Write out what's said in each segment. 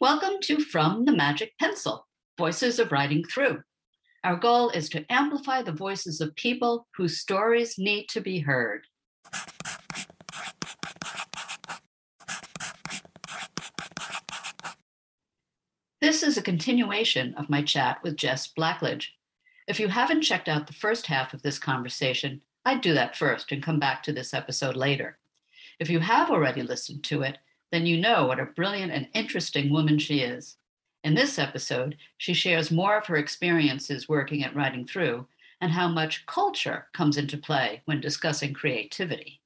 Welcome to From the Magic Pencil Voices of Writing Through. Our goal is to amplify the voices of people whose stories need to be heard. This is a continuation of my chat with Jess Blackledge. If you haven't checked out the first half of this conversation, I'd do that first and come back to this episode later. If you have already listened to it, then you know what a brilliant and interesting woman she is. In this episode, she shares more of her experiences working at Writing Through and how much culture comes into play when discussing creativity.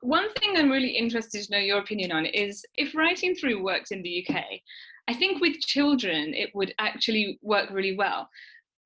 One thing I'm really interested to know your opinion on is if Writing Through works in the UK, I think with children it would actually work really well.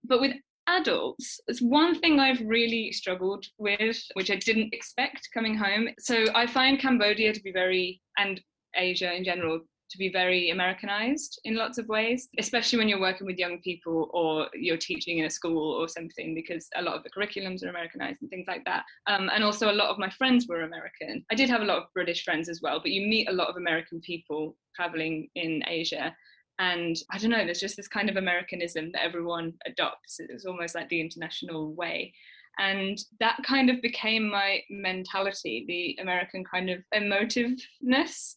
But with adults, it's one thing I've really struggled with, which I didn't expect coming home. So I find Cambodia to be very, and Asia in general, to be very Americanized in lots of ways, especially when you're working with young people or you're teaching in a school or something, because a lot of the curriculums are Americanized and things like that. Um, and also, a lot of my friends were American. I did have a lot of British friends as well, but you meet a lot of American people traveling in Asia and i don't know there's just this kind of americanism that everyone adopts. It's almost like the international way. And that kind of became my mentality the american kind of emotiveness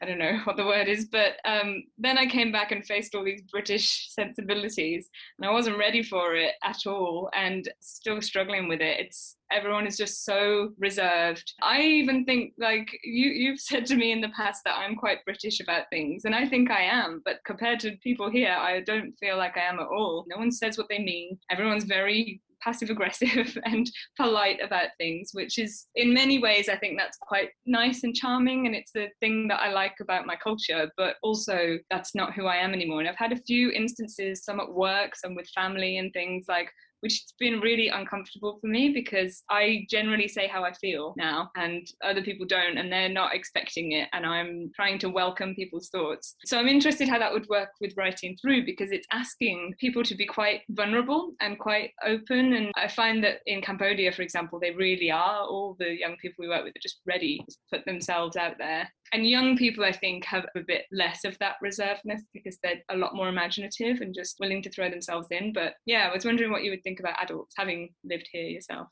I don't know what the word is, but um, then I came back and faced all these British sensibilities, and I wasn't ready for it at all, and still struggling with it. It's everyone is just so reserved. I even think like you you've said to me in the past that I'm quite British about things, and I think I am, but compared to people here, I don't feel like I am at all. No one says what they mean. Everyone's very passive aggressive and polite about things, which is in many ways, I think that's quite nice and charming. And it's the thing that I like about my culture, but also that's not who I am anymore. And I've had a few instances, some at work, some with family and things like, which has been really uncomfortable for me because I generally say how I feel now and other people don't and they're not expecting it and I'm trying to welcome people's thoughts. So I'm interested how that would work with writing through because it's asking people to be quite vulnerable and quite open and I find that in Cambodia for example they really are all the young people we work with are just ready to put themselves out there and young people i think have a bit less of that reservedness because they're a lot more imaginative and just willing to throw themselves in but yeah i was wondering what you would think about adults having lived here yourself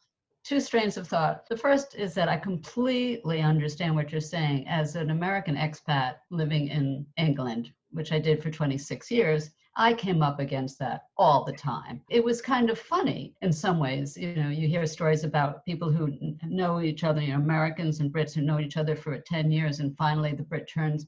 two strains of thought. The first is that I completely understand what you're saying. As an American expat living in England, which I did for 26 years, I came up against that all the time. It was kind of funny in some ways. You know, you hear stories about people who know each other, you know, Americans and Brits who know each other for 10 years, and finally the Brit turns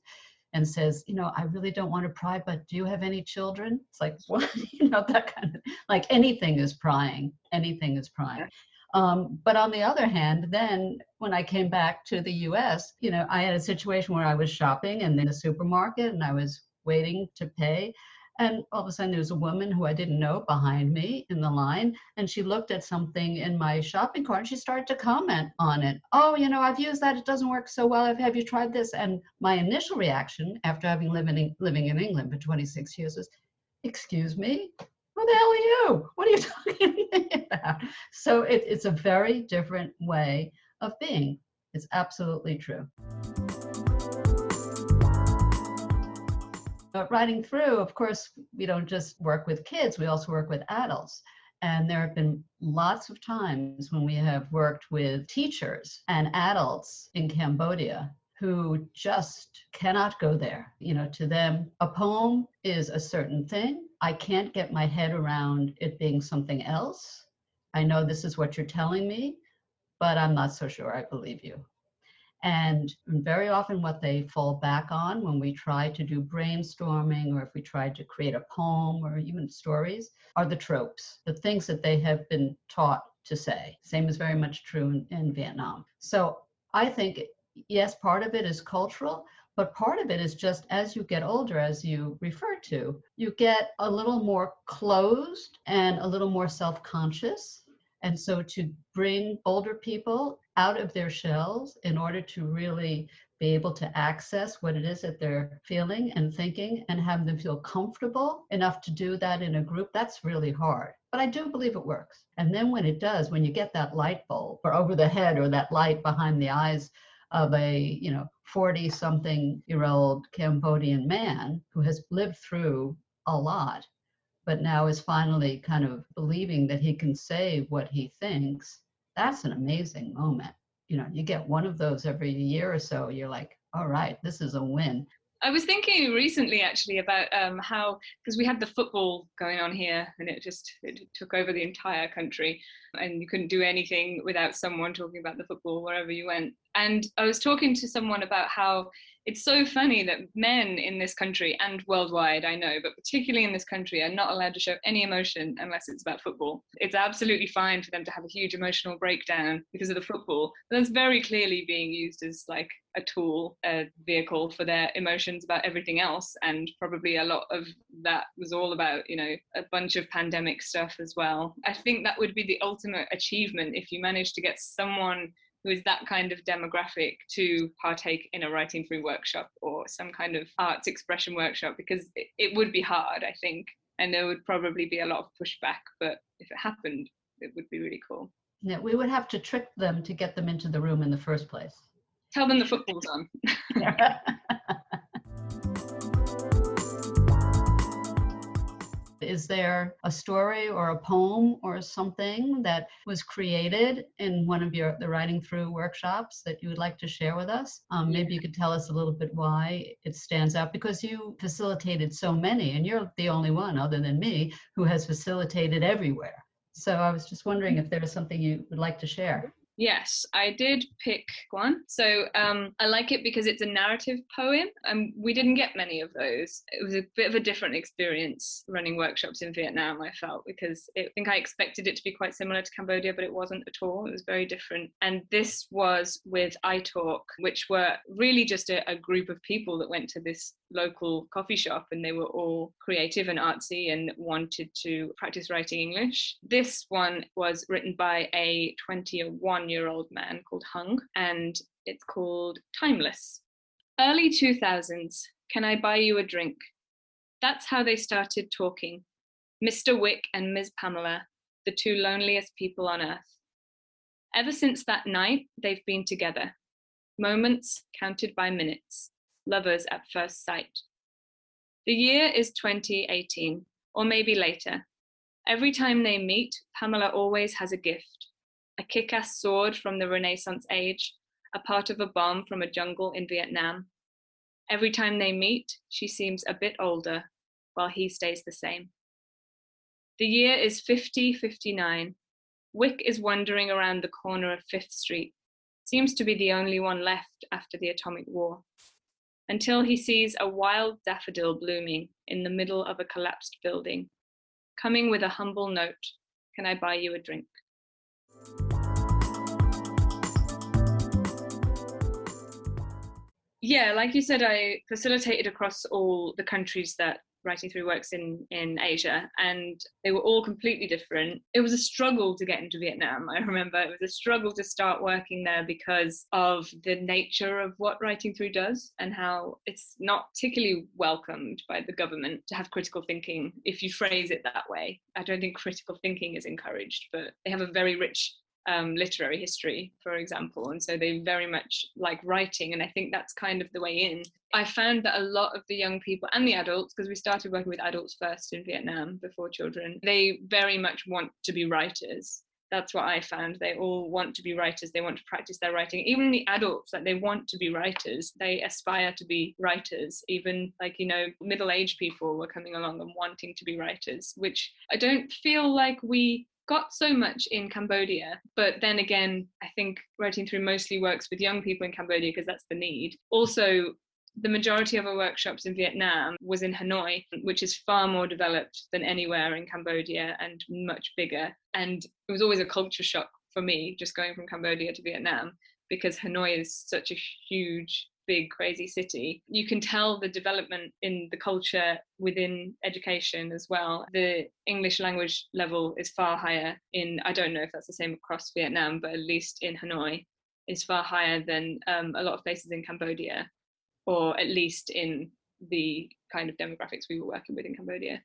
and says, you know, I really don't want to pry, but do you have any children? It's like, what? you know, that kind of like anything is prying. Anything is prying. Um, but on the other hand, then when I came back to the US, you know, I had a situation where I was shopping and in a supermarket and I was waiting to pay. And all of a sudden, there was a woman who I didn't know behind me in the line, and she looked at something in my shopping cart and she started to comment on it. Oh, you know, I've used that; it doesn't work so well. Have you tried this? And my initial reaction, after having lived in, living in England for 26 years, was, "Excuse me, who the hell are you? What are you talking about?" So it, it's a very different way of being. It's absolutely true. But writing through, of course, we don't just work with kids, we also work with adults. And there have been lots of times when we have worked with teachers and adults in Cambodia who just cannot go there. You know, to them, a poem is a certain thing. I can't get my head around it being something else. I know this is what you're telling me, but I'm not so sure I believe you. And very often, what they fall back on when we try to do brainstorming or if we try to create a poem or even stories are the tropes, the things that they have been taught to say. Same is very much true in, in Vietnam. So I think, yes, part of it is cultural, but part of it is just as you get older, as you refer to, you get a little more closed and a little more self conscious. And so to bring older people out of their shells in order to really be able to access what it is that they're feeling and thinking and have them feel comfortable enough to do that in a group, that's really hard. but I do believe it works. And then when it does, when you get that light bulb or over the head or that light behind the eyes of a, you know, 40 something year old Cambodian man who has lived through a lot, but now is finally kind of believing that he can say what he thinks, that's an amazing moment. You know, you get one of those every year or so, you're like, all right, this is a win. I was thinking recently actually about um, how because we had the football going on here and it just it took over the entire country and you couldn't do anything without someone talking about the football wherever you went. And I was talking to someone about how it's so funny that men in this country and worldwide, I know, but particularly in this country, are not allowed to show any emotion unless it's about football. It's absolutely fine for them to have a huge emotional breakdown because of the football. But that's very clearly being used as like a tool, a vehicle for their emotions about everything else. And probably a lot of that was all about, you know, a bunch of pandemic stuff as well. I think that would be the ultimate achievement if you manage to get someone who is that kind of demographic to partake in a writing through workshop or some kind of arts expression workshop because it, it would be hard, I think. And there would probably be a lot of pushback, but if it happened, it would be really cool. Yeah, we would have to trick them to get them into the room in the first place. Tell them the football's on. Is there a story or a poem or something that was created in one of your the writing through workshops that you would like to share with us? Um, maybe you could tell us a little bit why it stands out because you facilitated so many, and you're the only one other than me who has facilitated everywhere. So I was just wondering if there was something you would like to share. Yes, I did pick one. So um, I like it because it's a narrative poem, and we didn't get many of those. It was a bit of a different experience running workshops in Vietnam, I felt, because it, I think I expected it to be quite similar to Cambodia, but it wasn't at all. It was very different. And this was with iTalk, which were really just a, a group of people that went to this local coffee shop and they were all creative and artsy and wanted to practice writing English. This one was written by a 21 year old man called Hung and it's called Timeless. Early 2000s, can I buy you a drink? That's how they started talking. Mr. Wick and Ms. Pamela, the two loneliest people on earth. Ever since that night, they've been together. Moments counted by minutes lovers at first sight. The year is 2018, or maybe later. Every time they meet, Pamela always has a gift a kick ass sword from the Renaissance age, a part of a bomb from a jungle in Vietnam. Every time they meet, she seems a bit older, while he stays the same. The year is 5059. Wick is wandering around the corner of Fifth Street, seems to be the only one left after the atomic war until he sees a wild daffodil blooming in the middle of a collapsed building, coming with a humble note Can I buy you a drink? Yeah, like you said, I facilitated across all the countries that writing through works in in Asia, and they were all completely different. It was a struggle to get into Vietnam. I remember it was a struggle to start working there because of the nature of what writing through does and how it's not particularly welcomed by the government to have critical thinking if you phrase it that way. I don't think critical thinking is encouraged, but they have a very rich um, literary history, for example. And so they very much like writing. And I think that's kind of the way in. I found that a lot of the young people and the adults, because we started working with adults first in Vietnam before children, they very much want to be writers. That's what I found. They all want to be writers. They want to practice their writing. Even the adults, like they want to be writers. They aspire to be writers. Even like, you know, middle aged people were coming along and wanting to be writers, which I don't feel like we got so much in Cambodia, but then again, I think writing through mostly works with young people in Cambodia because that's the need. Also, the majority of our workshops in Vietnam was in Hanoi, which is far more developed than anywhere in Cambodia and much bigger. And it was always a culture shock for me just going from Cambodia to Vietnam because Hanoi is such a huge big crazy city you can tell the development in the culture within education as well the english language level is far higher in i don't know if that's the same across vietnam but at least in hanoi is far higher than um, a lot of places in cambodia or at least in the kind of demographics we were working with in cambodia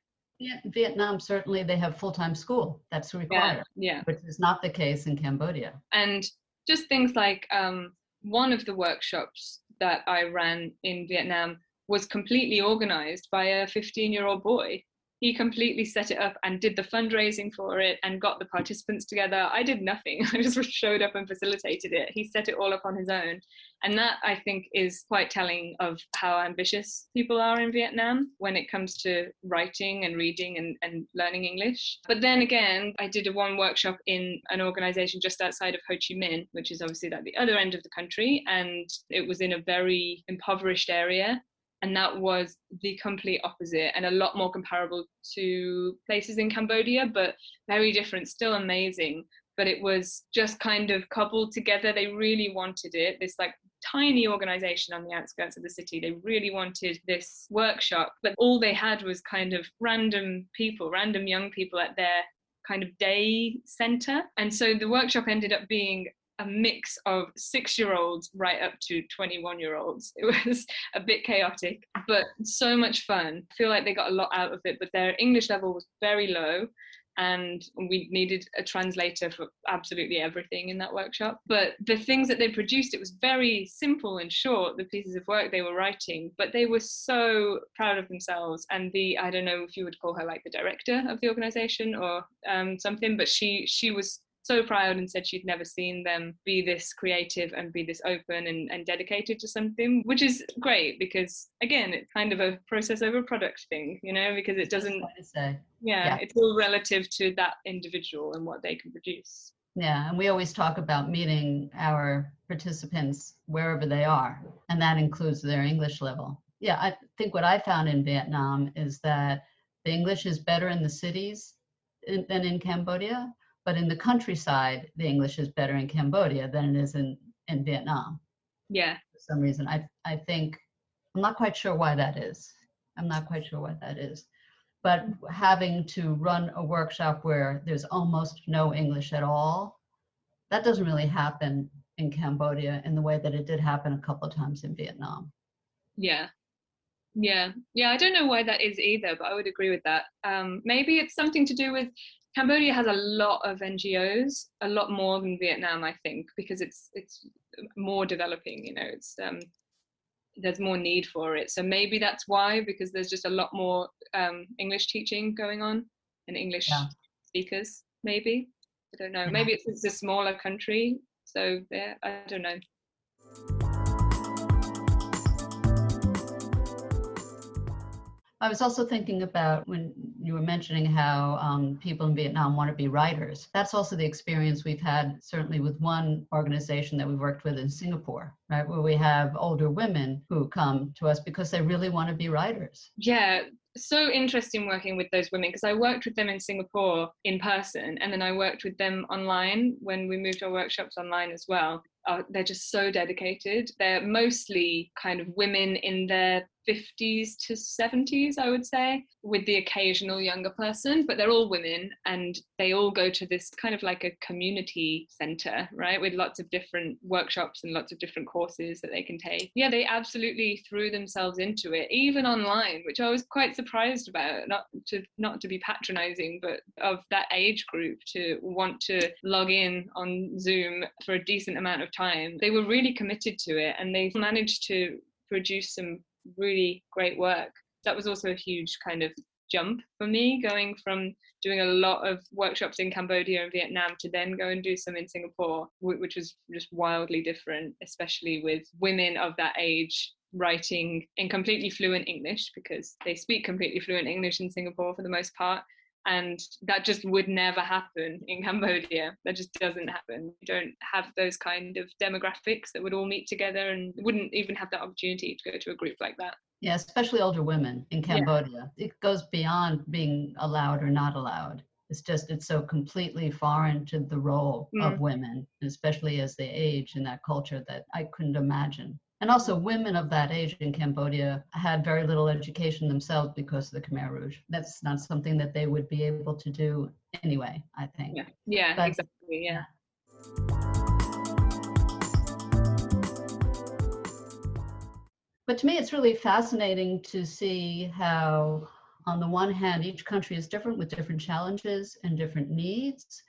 Vietnam, certainly they have full-time school. That's required. Yeah, yeah. Which is not the case in Cambodia. And just things like um, one of the workshops that I ran in Vietnam was completely organized by a 15 year old boy he completely set it up and did the fundraising for it and got the participants together. I did nothing. I just showed up and facilitated it. He set it all up on his own. And that I think is quite telling of how ambitious people are in Vietnam when it comes to writing and reading and, and learning English. But then again, I did a one workshop in an organization just outside of Ho Chi Minh, which is obviously at the other end of the country. And it was in a very impoverished area and that was the complete opposite and a lot more comparable to places in Cambodia, but very different, still amazing. But it was just kind of coupled together. They really wanted it. This like tiny organization on the outskirts of the city. They really wanted this workshop, but all they had was kind of random people, random young people at their kind of day center. And so the workshop ended up being a mix of six year olds right up to 21 year olds. It was a bit chaotic, but so much fun. I feel like they got a lot out of it, but their English level was very low. And we needed a translator for absolutely everything in that workshop. But the things that they produced, it was very simple and short, the pieces of work they were writing, but they were so proud of themselves. And the, I don't know if you would call her like the director of the organization or um, something, but she she was so proud and said she'd never seen them be this creative and be this open and, and dedicated to something, which is great because again, it's kind of a process over product thing, you know, because it doesn't yeah, yeah, it's all relative to that individual and what they can produce. Yeah, and we always talk about meeting our participants wherever they are, and that includes their English level. Yeah, I think what I found in Vietnam is that the English is better in the cities than in Cambodia, but in the countryside, the English is better in Cambodia than it is in, in Vietnam. Yeah. For some reason. I, I think, I'm not quite sure why that is. I'm not quite sure why that is. But having to run a workshop where there's almost no English at all, that doesn't really happen in Cambodia in the way that it did happen a couple of times in Vietnam. Yeah. Yeah. Yeah. I don't know why that is either, but I would agree with that. Um, maybe it's something to do with Cambodia has a lot of NGOs, a lot more than Vietnam, I think, because it's it's more developing. You know, it's um, there's more need for it. So maybe that's why, because there's just a lot more um, English teaching going on and English yeah. speakers. Maybe I don't know. Maybe it's, it's a smaller country, so yeah, I don't know. I was also thinking about when you were mentioning how um, people in Vietnam want to be writers. That's also the experience we've had, certainly with one organization that we worked with in Singapore, right, where we have older women who come to us because they really want to be writers. Yeah, so interesting working with those women because I worked with them in Singapore in person and then I worked with them online when we moved our workshops online as well. Uh, they're just so dedicated. They're mostly kind of women in their 50s to 70s, I would say, with the occasional younger person, but they're all women and they all go to this kind of like a community center, right, with lots of different workshops and lots of different courses that they can take. Yeah, they absolutely threw themselves into it, even online, which I was quite surprised about, not to not to be patronizing, but of that age group to want to log in on Zoom for a decent amount of time. They were really committed to it and they managed to produce some really great work. That was also a huge kind of jump for me going from doing a lot of workshops in Cambodia and Vietnam to then go and do some in Singapore, which was just wildly different, especially with women of that age writing in completely fluent English because they speak completely fluent English in Singapore for the most part and that just would never happen in Cambodia. That just doesn't happen. You don't have those kind of demographics that would all meet together and wouldn't even have that opportunity to go to a group like that. Yeah, especially older women in Cambodia. Yeah. It goes beyond being allowed or not allowed. It's just it's so completely foreign to the role mm. of women, especially as they age in that culture that I couldn't imagine and also, women of that age in Cambodia had very little education themselves because of the Khmer Rouge. That's not something that they would be able to do anyway, I think. Yeah, yeah but, exactly. Yeah. But to me, it's really fascinating to see how on the one hand, each country is different with different challenges and different needs,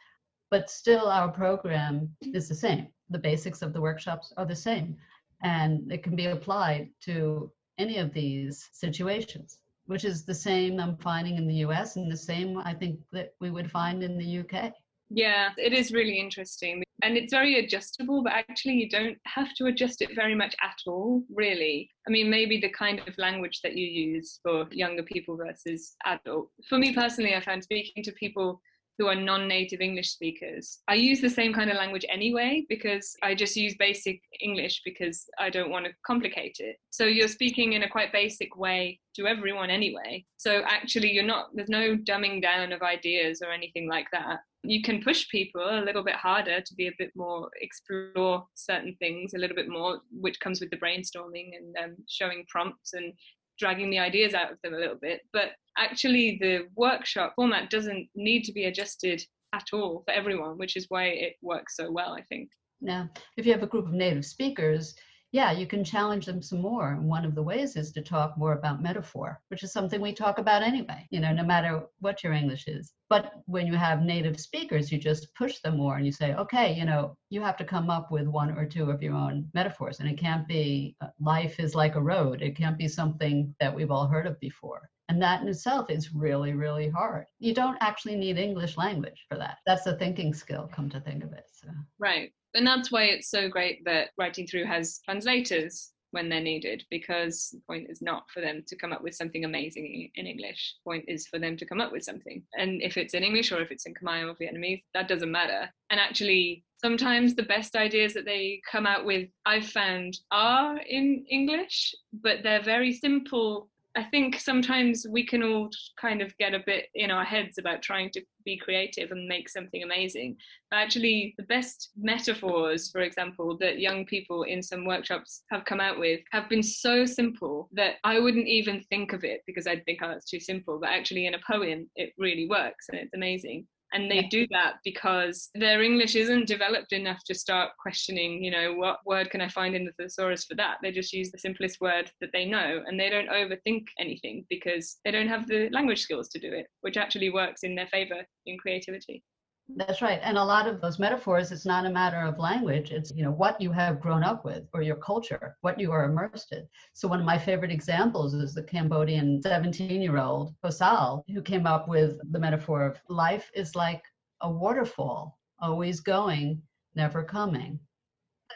but still our program is the same. The basics of the workshops are the same, and it can be applied to any of these situations, which is the same I'm finding in the US and the same I think that we would find in the UK. Yeah, it is really interesting. And it's very adjustable, but actually, you don't have to adjust it very much at all, really. I mean, maybe the kind of language that you use for younger people versus adult. For me personally, I found speaking to people who are non-native English speakers. I use the same kind of language anyway because I just use basic English because I don't want to complicate it. So you're speaking in a quite basic way to everyone anyway. So actually you're not there's no dumbing down of ideas or anything like that you can push people a little bit harder to be a bit more explore certain things a little bit more which comes with the brainstorming and um, showing prompts and dragging the ideas out of them a little bit but actually the workshop format doesn't need to be adjusted at all for everyone which is why it works so well i think. Now if you have a group of native speakers yeah, you can challenge them some more. And one of the ways is to talk more about metaphor, which is something we talk about anyway, you know, no matter what your English is. But when you have native speakers, you just push them more and you say, okay, you know, you have to come up with one or two of your own metaphors. And it can't be uh, life is like a road, it can't be something that we've all heard of before. And that in itself is really, really hard. You don't actually need English language for that. That's a thinking skill, come to think of it. So. Right and that's why it's so great that writing through has translators when they're needed because the point is not for them to come up with something amazing in English. The point is for them to come up with something. And if it's in English or if it's in Khmer or Vietnamese, that doesn't matter. And actually, sometimes the best ideas that they come out with, I've found, are in English, but they're very simple I think sometimes we can all kind of get a bit in our heads about trying to be creative and make something amazing. But actually, the best metaphors, for example, that young people in some workshops have come out with have been so simple that I wouldn't even think of it because I'd think, oh, that's too simple. But actually, in a poem, it really works and it's amazing and they do that because their english isn't developed enough to start questioning you know what word can i find in the thesaurus for that? They just use the simplest word that they know and they don't overthink anything because they don't have the language skills to do it which actually works in their favor in creativity that's right. And a lot of those metaphors, it's not a matter of language. It's, you know, what you have grown up with or your culture, what you are immersed in. So one of my favorite examples is the Cambodian 17 year old Hosal, who came up with the metaphor of life is like a waterfall, always going, never coming.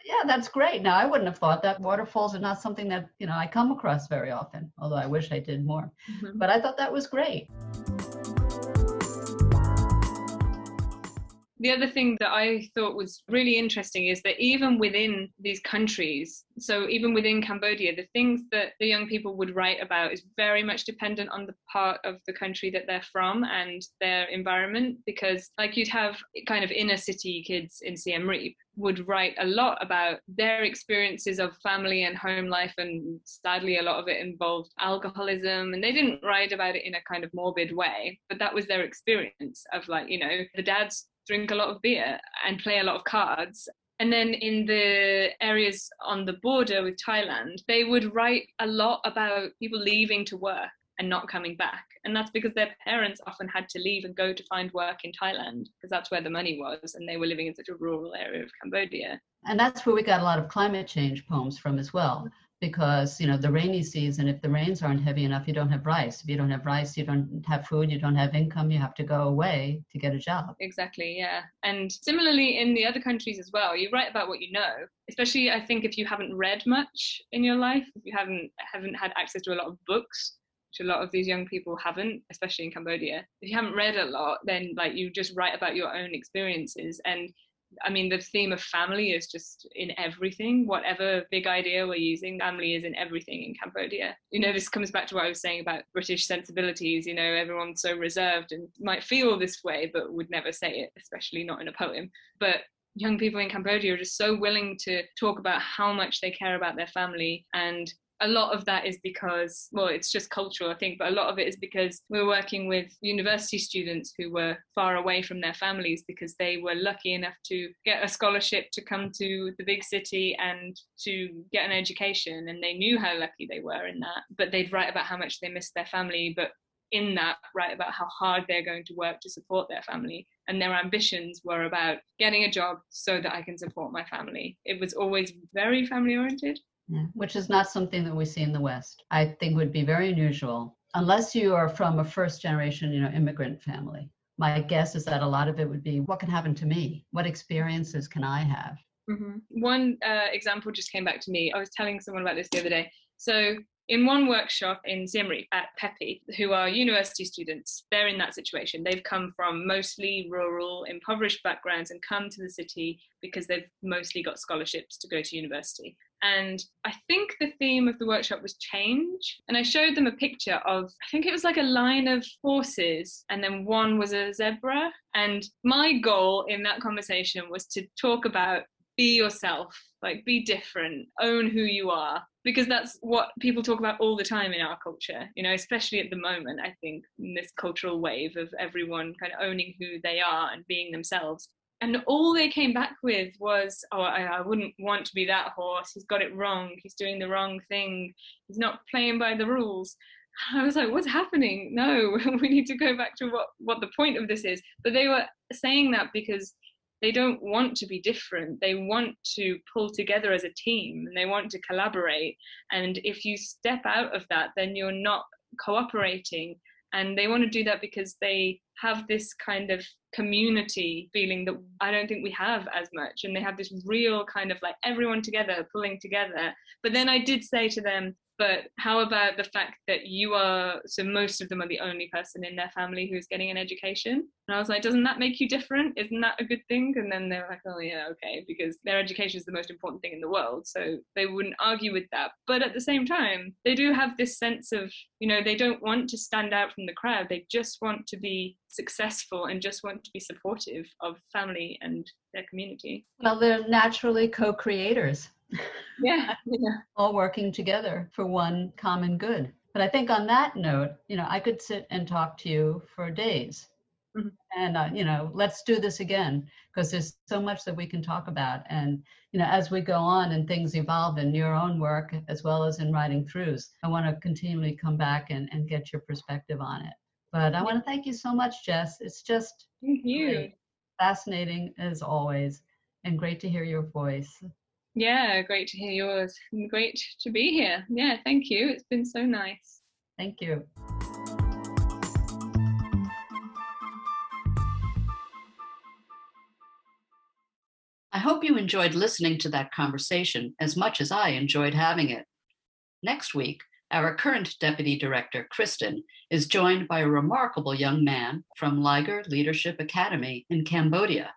Yeah, that's great. Now I wouldn't have thought that waterfalls are not something that, you know, I come across very often, although I wish I did more. Mm-hmm. But I thought that was great. The other thing that I thought was really interesting is that even within these countries, so even within Cambodia, the things that the young people would write about is very much dependent on the part of the country that they're from and their environment. Because, like, you'd have kind of inner city kids in Siem Reap would write a lot about their experiences of family and home life and sadly a lot of it involved alcoholism and they didn't write about it in a kind of morbid way but that was their experience of like you know the dad's drink a lot of beer and play a lot of cards. And then in the areas on the border with Thailand, they would write a lot about people leaving to work and not coming back. And that's because their parents often had to leave and go to find work in Thailand because that's where the money was. And they were living in such a rural area of Cambodia. And that's where we got a lot of climate change poems from as well because you know the rainy season if the rains aren't heavy enough you don't have rice. If you don't have rice you don't have food you don't have income you have to go away to get a job. Exactly yeah. And similarly in the other countries as well you write about what you know especially i think if you haven't read much in your life if you haven't haven't had access to a lot of books which a lot of these young people haven't, especially in Cambodia. If you haven't read a lot, then like you just write about your own experiences. And I mean, the theme of family is just in everything. Whatever big idea we're using, family is in everything in Cambodia. You know, this comes back to what I was saying about British sensibilities. You know, everyone's so reserved and might feel this way, but would never say it, especially not in a poem. But young people in Cambodia are just so willing to talk about how much they care about their family and a lot of that is because, well, it's just cultural, I think, but a lot of it is because we're working with university students who were far away from their families because they were lucky enough to get a scholarship to come to the big city and to get an education. And they knew how lucky they were in that. But they'd write about how much they missed their family, but in that write about how hard they're going to work to support their family and their ambitions were about getting a job so that I can support my family. It was always very family oriented. Yeah, which is not something that we see in the West. I think would be very unusual unless you are from a first generation, you know, immigrant family. My guess is that a lot of it would be what can happen to me? What experiences can I have? Mm-hmm. One uh, example just came back to me. I was telling someone about this the other day. So in one workshop in Siem Reap at PEPY, who are university students, they're in that situation. They've come from mostly rural, impoverished backgrounds and come to the city because they've mostly got scholarships to go to university. And I think the theme of the workshop was change. And I showed them a picture of, I think it was like a line of horses, and then one was a zebra. And my goal in that conversation was to talk about be yourself, like be different, own who you are, because that's what people talk about all the time in our culture, you know, especially at the moment, I think, in this cultural wave of everyone kind of owning who they are and being themselves. And all they came back with was, oh, I, I wouldn't want to be that horse. He's got it wrong. He's doing the wrong thing. He's not playing by the rules. I was like, what's happening? No, we need to go back to what, what the point of this is. But they were saying that because they don't want to be different. They want to pull together as a team and they want to collaborate. And if you step out of that then you're not cooperating. And they want to do that because they have this kind of community feeling that I don't think we have as much. And they have this real kind of like everyone together pulling together. But then I did say to them but how about the fact that you are so most of them are the only person in their family who's getting an education? And i was like doesn't that make you different? Isn't that a good thing? And then they were like oh yeah okay because their education is the most important thing in the world. So they wouldn't argue with that. But at the same time they do have this sense of you know they don't want to stand out from the crowd. They just want to be successful and just want to be supportive of family and their community. Well they're naturally co-creators yeah, yeah. all working together for one common good. But I think on that note, you know, I could sit and talk to you for days. Mm-hmm. And, uh, you know, let's do this again because there's so much that we can talk about. And, you know, as we go on and things evolve in your own work as well as in writing throughs, I want to continually come back and, and get your perspective on it. But I want to thank you so much, Jess. It's just thank you. fascinating as always and great to hear your voice. Yeah, great to hear yours. And great to be here. Yeah, thank you. It's been so nice. Thank you. I hope you enjoyed listening to that conversation as much as I enjoyed having it. Next week, our current Deputy Director, Kristen, is joined by a remarkable young man from Liger Leadership Academy in Cambodia.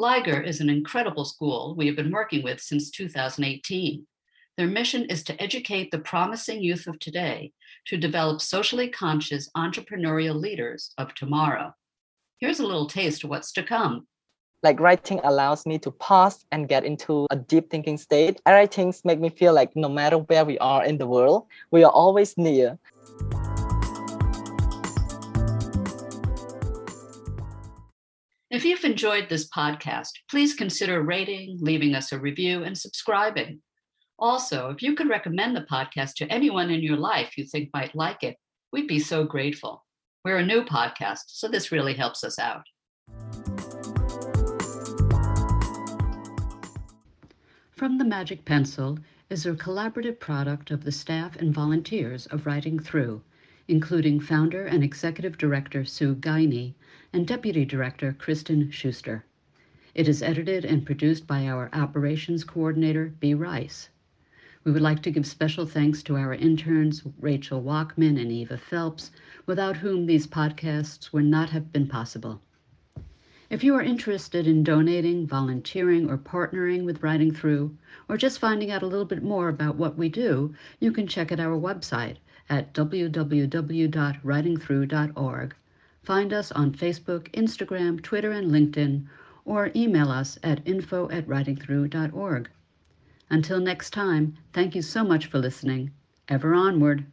Liger is an incredible school we have been working with since 2018. Their mission is to educate the promising youth of today to develop socially conscious entrepreneurial leaders of tomorrow. Here's a little taste of what's to come. Like writing allows me to pause and get into a deep thinking state. Writings make me feel like no matter where we are in the world, we are always near. If you've enjoyed this podcast, please consider rating, leaving us a review, and subscribing. Also, if you could recommend the podcast to anyone in your life you think might like it, we'd be so grateful. We're a new podcast, so this really helps us out. From the Magic Pencil is a collaborative product of the staff and volunteers of Writing Through, including founder and executive director Sue Guiney and Deputy Director Kristen Schuster. It is edited and produced by our Operations Coordinator, B. Rice. We would like to give special thanks to our interns, Rachel Walkman and Eva Phelps, without whom these podcasts would not have been possible. If you are interested in donating, volunteering, or partnering with Writing Through, or just finding out a little bit more about what we do, you can check out our website at www.writingthrough.org Find us on Facebook, Instagram, Twitter, and LinkedIn, or email us at info at writingthrough.org. Until next time, thank you so much for listening. Ever onward.